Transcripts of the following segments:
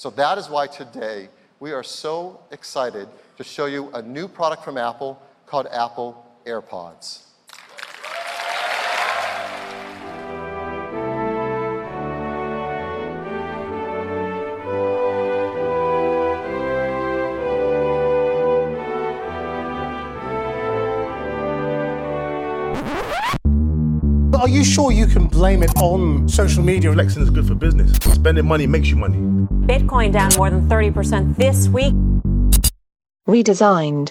So that is why today we are so excited to show you a new product from Apple called Apple AirPods. Are you sure you can blame it on social media? Flexing is good for business. Spending money makes you money. Bitcoin down more than 30% this week. redesigned.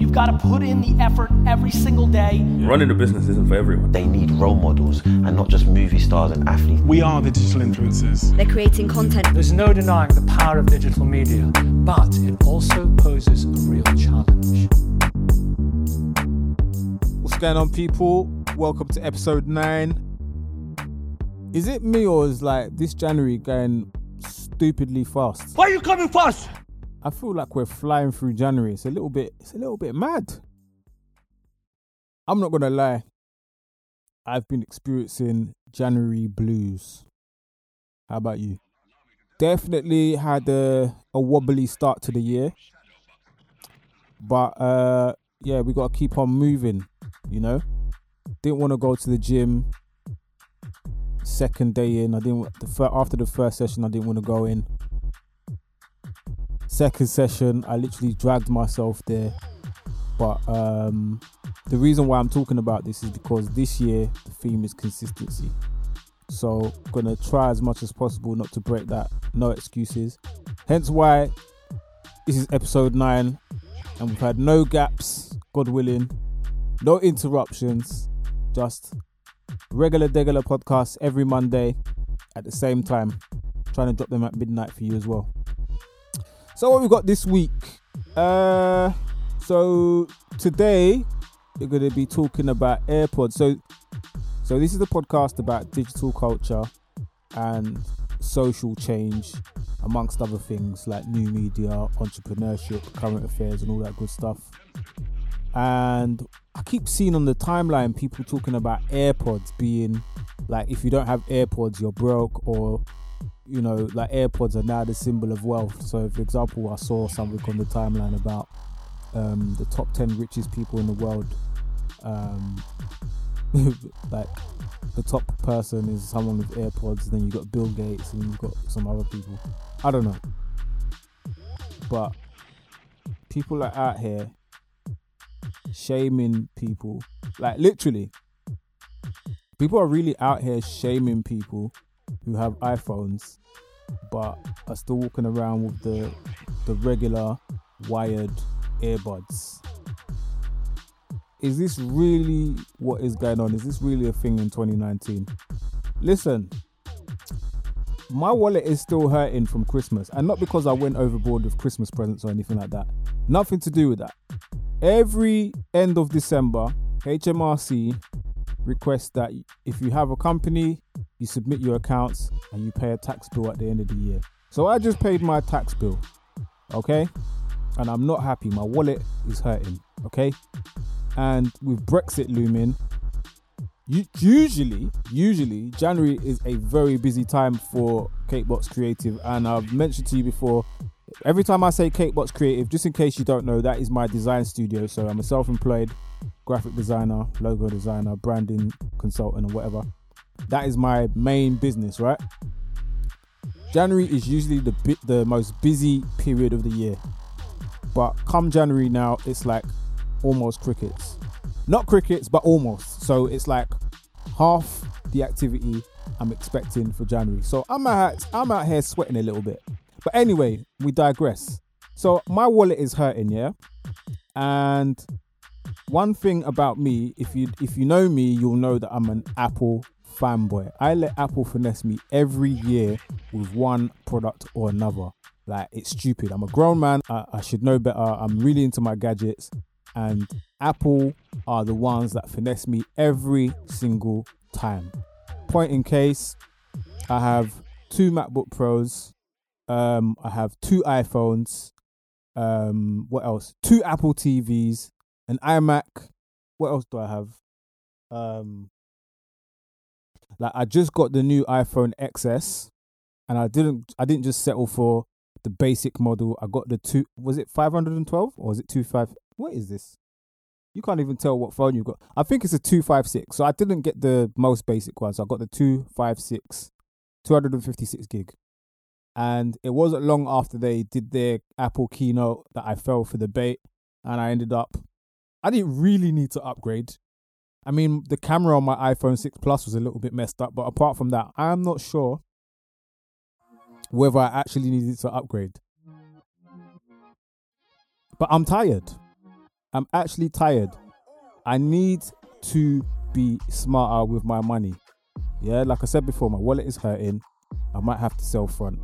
You've got to put in the effort every single day. Running a business isn't for everyone. They need role models and not just movie stars and athletes. We are the digital influencers. They're creating content. There's no denying the power of digital media, but it also poses a real challenge. What's going on, people? Welcome to episode nine. Is it me or is like this January going stupidly fast? Why are you coming fast? I feel like we're flying through January. It's a little bit, it's a little bit mad. I'm not gonna lie. I've been experiencing January blues. How about you? Definitely had a, a wobbly start to the year. But uh yeah, we gotta keep on moving, you know? Didn't want to go to the gym second day in. I didn't the fir- after the first session I didn't want to go in. Second session, I literally dragged myself there. But um, the reason why I'm talking about this is because this year the theme is consistency. So gonna try as much as possible not to break that. No excuses. Hence why this is episode nine, and we've had no gaps, God willing, no interruptions, just regular degular podcasts every Monday at the same time. Trying to drop them at midnight for you as well. So what we got this week? Uh so today we're gonna be talking about AirPods. So so this is a podcast about digital culture and social change amongst other things like new media, entrepreneurship, current affairs and all that good stuff. And I keep seeing on the timeline people talking about AirPods being like if you don't have AirPods you're broke or you know like AirPods are now the symbol of wealth. So for example I saw something on the timeline about um, the top 10 richest people in the world um, like the top person is someone with AirPods then you've got Bill Gates and you've got some other people I don't know but people are out here shaming people. Like literally, people are really out here shaming people who have iPhones, but are still walking around with the the regular wired earbuds. Is this really what is going on? Is this really a thing in 2019? Listen, my wallet is still hurting from Christmas, and not because I went overboard with Christmas presents or anything like that. Nothing to do with that. Every end of December, HMRC requests that if you have a company, you submit your accounts and you pay a tax bill at the end of the year. So I just paid my tax bill, okay? And I'm not happy. My wallet is hurting, okay? And with Brexit looming, usually, usually January is a very busy time for Catebox Creative, and I've mentioned to you before. Every time I say Catebox Creative, just in case you don't know, that is my design studio. So I'm a self-employed graphic designer, logo designer, branding consultant, or whatever. That is my main business, right? January is usually the bi- the most busy period of the year, but come January now, it's like almost crickets not crickets, but almost. So it's like half the activity I'm expecting for January. So I'm out, I'm out here sweating a little bit. But anyway, we digress. So my wallet is hurting, yeah. And one thing about me, if you if you know me, you'll know that I'm an Apple fanboy. I let Apple finesse me every year with one product or another. Like it's stupid. I'm a grown man. I, I should know better. I'm really into my gadgets and Apple are the ones that finesse me every single time. Point in case, I have two MacBook Pros, um, I have two iPhones, um, what else? Two Apple TVs, an iMac. What else do I have? Um, like I just got the new iPhone XS, and I didn't I didn't just settle for the basic model. I got the two. Was it five hundred and twelve or was it two five? What is this? You can't even tell what phone you've got. I think it's a two five six. So I didn't get the most basic one. So I got the two five six, two hundred and fifty six gig. And it wasn't long after they did their Apple keynote that I fell for the bait, and I ended up. I didn't really need to upgrade. I mean, the camera on my iPhone 6 Plus was a little bit messed up, but apart from that, I'm not sure whether I actually needed to upgrade. But I'm tired. I'm actually tired. I need to be smarter with my money. Yeah, like I said before, my wallet is hurting. I might have to sell front.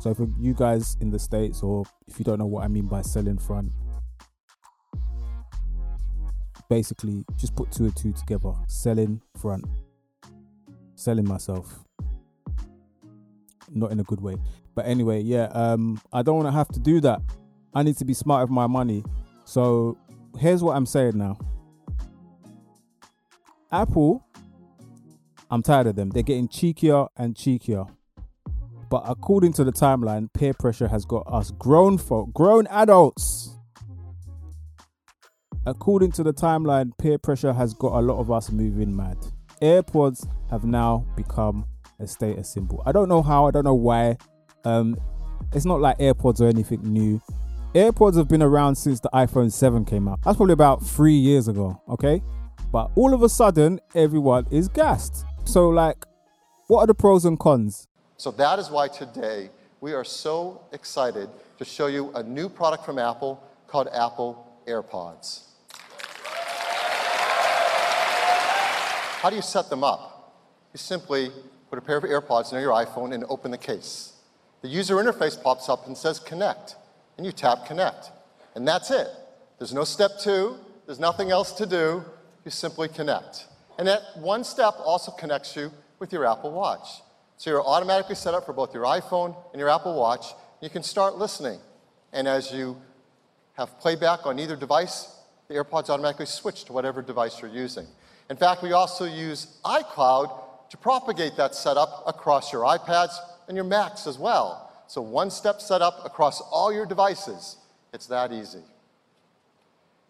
So for you guys in the States, or if you don't know what I mean by selling front, basically just put two and two together. Selling front. Selling myself. Not in a good way. But anyway, yeah, um, I don't want to have to do that. I need to be smart with my money. So here's what I'm saying now. Apple, I'm tired of them. They're getting cheekier and cheekier. But according to the timeline, peer pressure has got us grown folk, grown adults. According to the timeline, peer pressure has got a lot of us moving mad. AirPods have now become a status symbol. I don't know how, I don't know why. Um, it's not like AirPods or anything new. AirPods have been around since the iPhone 7 came out. That's probably about three years ago, okay? But all of a sudden, everyone is gassed. So, like, what are the pros and cons? So that is why today we are so excited to show you a new product from Apple called Apple AirPods. How do you set them up? You simply put a pair of AirPods near your iPhone and open the case. The user interface pops up and says connect, and you tap connect. And that's it. There's no step two, there's nothing else to do. You simply connect. And that one step also connects you with your Apple Watch. So you're automatically set up for both your iPhone and your Apple Watch. You can start listening. And as you have playback on either device, the AirPods automatically switch to whatever device you're using. In fact, we also use iCloud to propagate that setup across your iPads and your Macs as well. So one step setup across all your devices. It's that easy.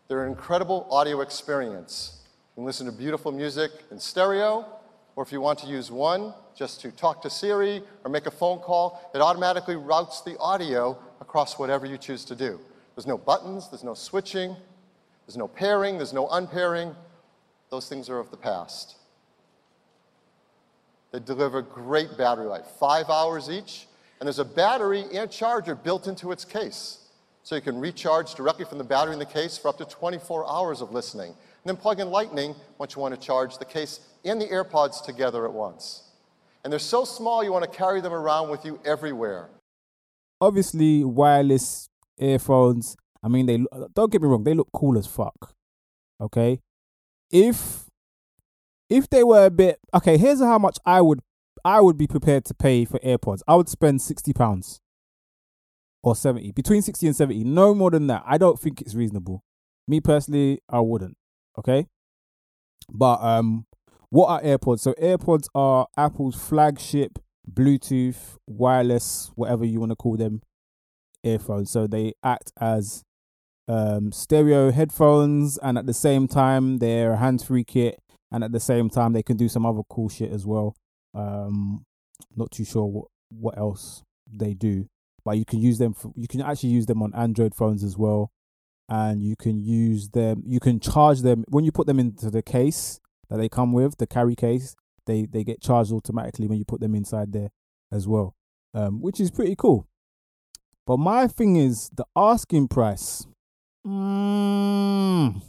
They're an incredible audio experience. You can listen to beautiful music in stereo, or if you want to use one just to talk to Siri or make a phone call, it automatically routes the audio across whatever you choose to do. There's no buttons, there's no switching, there's no pairing, there's no unpairing. Those things are of the past. They deliver great battery life, five hours each, and there's a battery and charger built into its case. So you can recharge directly from the battery in the case for up to 24 hours of listening. And then plug in Lightning once you want to charge the case and the AirPods together at once. And they're so small you want to carry them around with you everywhere. Obviously, wireless earphones. I mean, they don't get me wrong, they look cool as fuck. Okay, if if they were a bit okay, here's how much I would I would be prepared to pay for AirPods. I would spend sixty pounds or seventy, between sixty and seventy, no more than that. I don't think it's reasonable. Me personally, I wouldn't. Okay, but um, what are AirPods? So AirPods are Apple's flagship Bluetooth wireless, whatever you want to call them, earphones. So they act as um, stereo headphones, and at the same time, they're a hands-free kit, and at the same time, they can do some other cool shit as well. Um, not too sure what what else they do, but you can use them. For, you can actually use them on Android phones as well, and you can use them. You can charge them when you put them into the case that they come with, the carry case. They they get charged automatically when you put them inside there as well, um, which is pretty cool. But my thing is the asking price. Mm,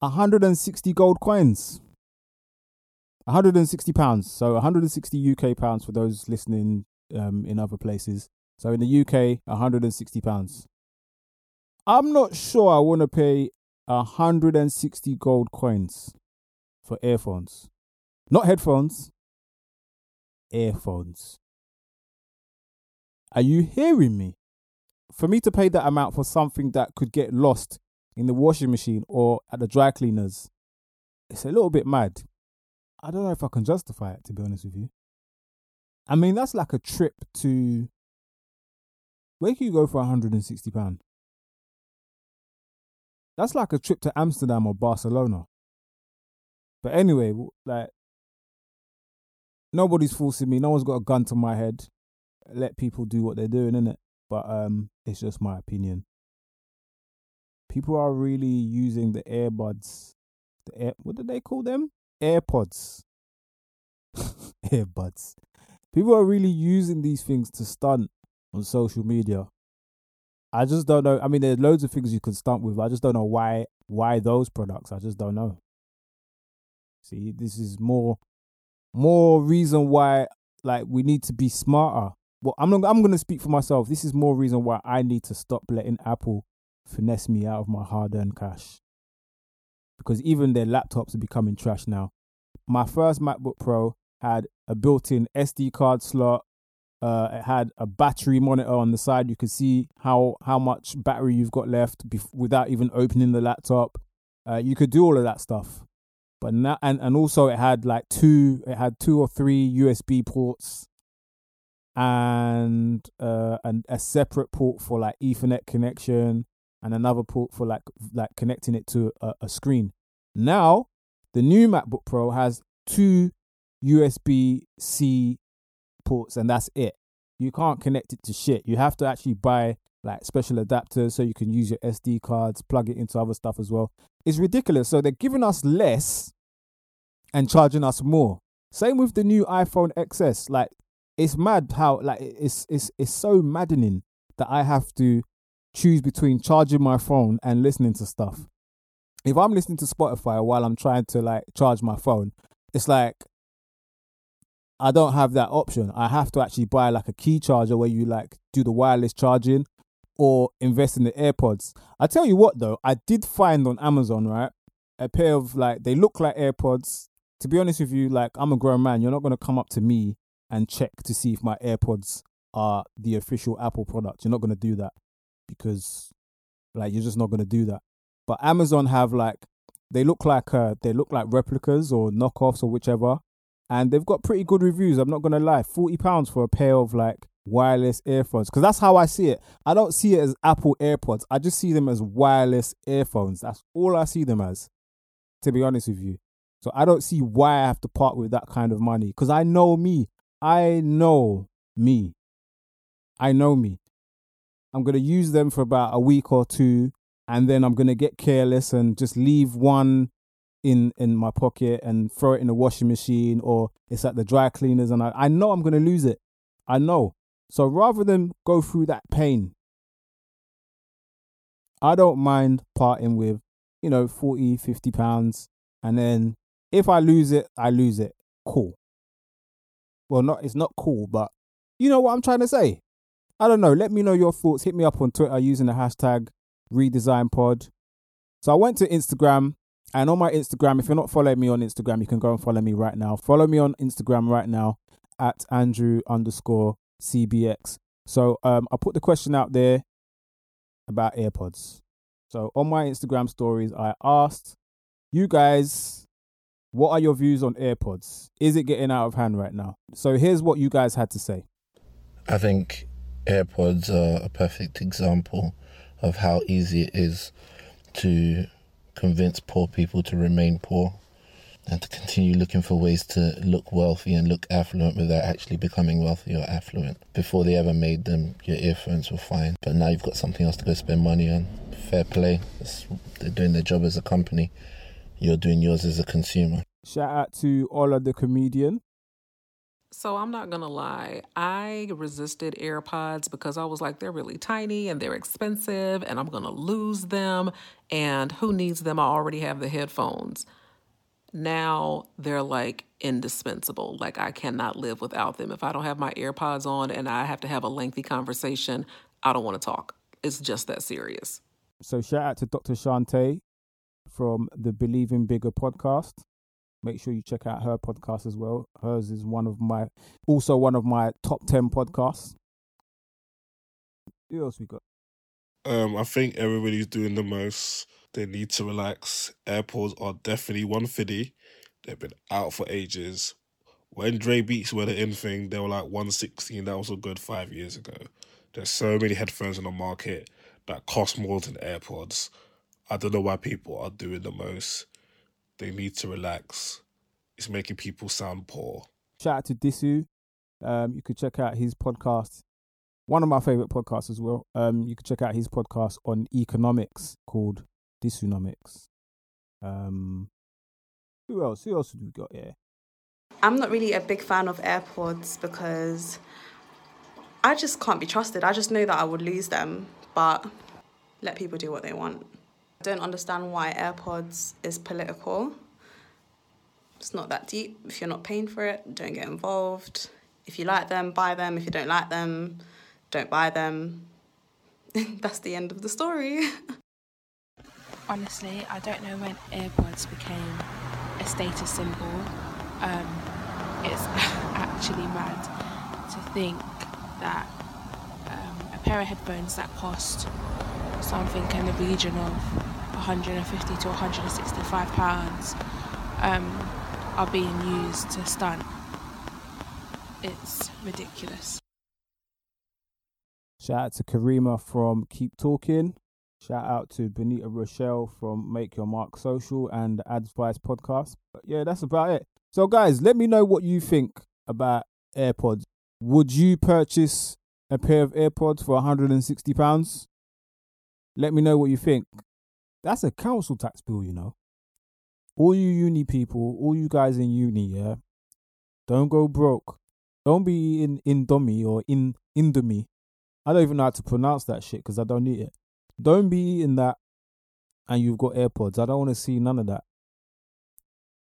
160 gold coins. 160 pounds. So 160 UK pounds for those listening um, in other places. So in the UK, 160 pounds. I'm not sure I want to pay 160 gold coins for earphones. Not headphones, earphones. Are you hearing me? For me to pay that amount for something that could get lost in the washing machine or at the dry cleaners, it's a little bit mad. I don't know if I can justify it to be honest with you. I mean, that's like a trip to where can you go for 160 pound? That's like a trip to Amsterdam or Barcelona. But anyway, like nobody's forcing me. No one's got a gun to my head. Let people do what they're doing, innit? But um, it's just my opinion. People are really using the earbuds. The air, what did they call them? AirPods. earbuds. People are really using these things to stunt on social media. I just don't know. I mean, there's loads of things you can stunt with. I just don't know why why those products. I just don't know. See, this is more more reason why like we need to be smarter. Well, I'm I'm going to speak for myself. This is more reason why I need to stop letting Apple finesse me out of my hard-earned cash. Because even their laptops are becoming trash now. My first MacBook Pro had a built-in SD card slot. Uh, it had a battery monitor on the side. You could see how how much battery you've got left bef- without even opening the laptop. Uh, you could do all of that stuff but now and, and also it had like two it had two or three USB ports and uh and a separate port for like Ethernet connection and another port for like like connecting it to a, a screen. Now the new MacBook Pro has two USB C ports and that's it. You can't connect it to shit. You have to actually buy like special adapters so you can use your SD cards, plug it into other stuff as well. It's ridiculous. So they're giving us less and charging us more. Same with the new iPhone XS. Like it's mad how like it's it's it's so maddening that I have to choose between charging my phone and listening to stuff. If I'm listening to Spotify while I'm trying to like charge my phone, it's like I don't have that option. I have to actually buy like a Qi charger where you like do the wireless charging or invest in the AirPods. I tell you what though, I did find on Amazon, right? A pair of like they look like AirPods. To be honest with you, like I'm a grown man, you're not gonna come up to me and check to see if my AirPods are the official Apple product. You're not gonna do that because like you're just not gonna do that. But Amazon have like they look like uh they look like replicas or knockoffs or whichever. And they've got pretty good reviews. I'm not gonna lie. Forty pounds for a pair of like wireless earphones. Because that's how I see it. I don't see it as Apple AirPods. I just see them as wireless earphones. That's all I see them as. To be honest with you. So I don't see why I have to part with that kind of money. Because I know me. I know me. I know me. I'm gonna use them for about a week or two, and then I'm gonna get careless and just leave one in in my pocket and throw it in the washing machine or it's at the dry cleaners and I, I know I'm gonna lose it. I know. So rather than go through that pain, I don't mind parting with, you know, 40, 50 pounds. And then if I lose it, I lose it. Cool. Well, not it's not cool, but you know what I'm trying to say. I don't know. Let me know your thoughts. Hit me up on Twitter using the hashtag redesignpod. So I went to Instagram and on my Instagram, if you're not following me on Instagram, you can go and follow me right now. Follow me on Instagram right now at Andrew underscore CBX. So um, I put the question out there about AirPods. So on my Instagram stories, I asked you guys, what are your views on AirPods? Is it getting out of hand right now? So here's what you guys had to say. I think AirPods are a perfect example of how easy it is to convince poor people to remain poor and to continue looking for ways to look wealthy and look affluent without actually becoming wealthy or affluent. Before they ever made them, your earphones were fine, but now you've got something else to go spend money on. Fair play. It's, they're doing their job as a company. You're doing yours as a consumer. Shout out to Ola the comedian. So I'm not gonna lie, I resisted AirPods because I was like, they're really tiny and they're expensive and I'm gonna lose them. And who needs them? I already have the headphones. Now they're like indispensable. Like I cannot live without them. If I don't have my AirPods on and I have to have a lengthy conversation, I don't wanna talk. It's just that serious. So shout out to Dr. Shante from the Believing Bigger podcast. Make sure you check out her podcast as well. Hers is one of my, also one of my top 10 podcasts. Who else we got? Um, I think everybody's doing the most. They need to relax. AirPods are definitely one fiddy. They've been out for ages. When Dre Beats were the in thing, they were like 116. That was a good five years ago. There's so many headphones on the market that cost more than AirPods. I don't know why people are doing the most. They need to relax. It's making people sound poor. Shout out to Disu. Um, you could check out his podcast. One of my favorite podcasts as well. Um, you could check out his podcast on economics called Disunomics. Um, who else? Who else have we got here? I'm not really a big fan of AirPods because I just can't be trusted. I just know that I would lose them, but let people do what they want. I don't understand why AirPods is political. It's not that deep. If you're not paying for it, don't get involved. If you like them, buy them. If you don't like them, don't buy them. That's the end of the story. Honestly, I don't know when earbuds became a status symbol. Um, it's actually mad to think that um, a pair of headphones that cost something in the region of 150 to 165 pounds um, are being used to stunt. It's ridiculous. Shout out to Karima from Keep Talking. Shout out to Benita Rochelle from Make Your Mark Social and the Advice podcast. But yeah, that's about it. So, guys, let me know what you think about AirPods. Would you purchase a pair of AirPods for £160? Let me know what you think. That's a council tax bill, you know. All you uni people, all you guys in uni, yeah, don't go broke. Don't be in Indomie or in Indomie. I don't even know how to pronounce that shit because I don't need it. Don't be eating that and you've got AirPods. I don't want to see none of that.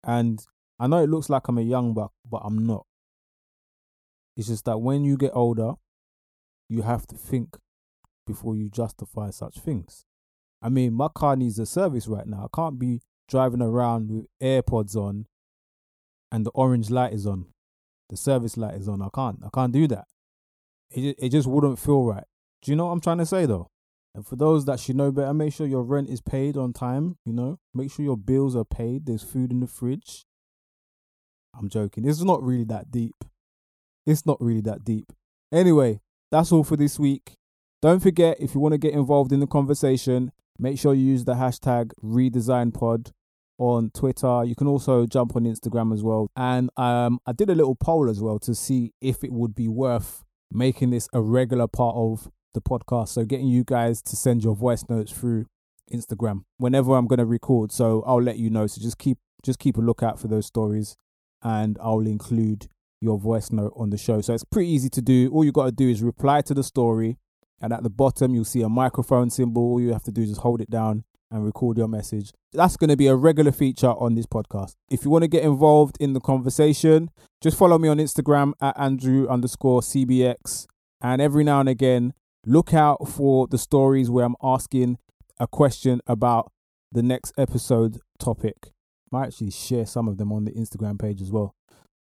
And I know it looks like I'm a young buck, but I'm not. It's just that when you get older, you have to think before you justify such things. I mean, my car needs a service right now. I can't be driving around with AirPods on and the orange light is on, the service light is on. I can't. I can't do that. It it just wouldn't feel right. Do you know what I'm trying to say though? And for those that should know better, make sure your rent is paid on time. You know, make sure your bills are paid. There's food in the fridge. I'm joking. It's not really that deep. It's not really that deep. Anyway, that's all for this week. Don't forget, if you want to get involved in the conversation, make sure you use the hashtag redesignpod on Twitter. You can also jump on Instagram as well. And um, I did a little poll as well to see if it would be worth making this a regular part of the podcast. So getting you guys to send your voice notes through Instagram whenever I'm going to record. So I'll let you know. So just keep just keep a lookout for those stories, and I'll include your voice note on the show. So it's pretty easy to do. All you got to do is reply to the story, and at the bottom you'll see a microphone symbol. All you have to do is just hold it down and record your message. That's going to be a regular feature on this podcast. If you want to get involved in the conversation, just follow me on Instagram at Andrew underscore CBX. And every now and again, look out for the stories where I'm asking a question about the next episode topic. I might actually share some of them on the Instagram page as well.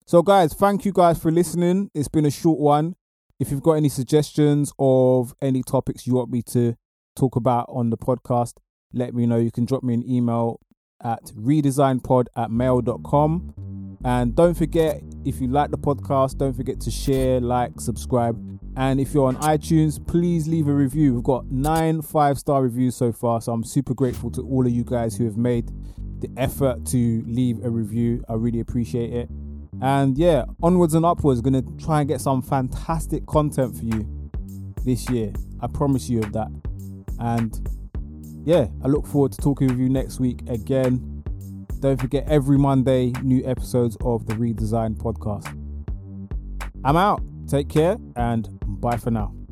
So, guys, thank you guys for listening. It's been a short one. If you've got any suggestions of any topics you want me to talk about on the podcast, let me know. You can drop me an email at redesignpod at mail.com. And don't forget, if you like the podcast, don't forget to share, like, subscribe. And if you're on iTunes, please leave a review. We've got nine five star reviews so far. So I'm super grateful to all of you guys who have made the effort to leave a review. I really appreciate it. And yeah, onwards and upwards, gonna try and get some fantastic content for you this year. I promise you of that. And yeah, I look forward to talking with you next week again. Don't forget, every Monday, new episodes of the Redesign podcast. I'm out. Take care and bye for now.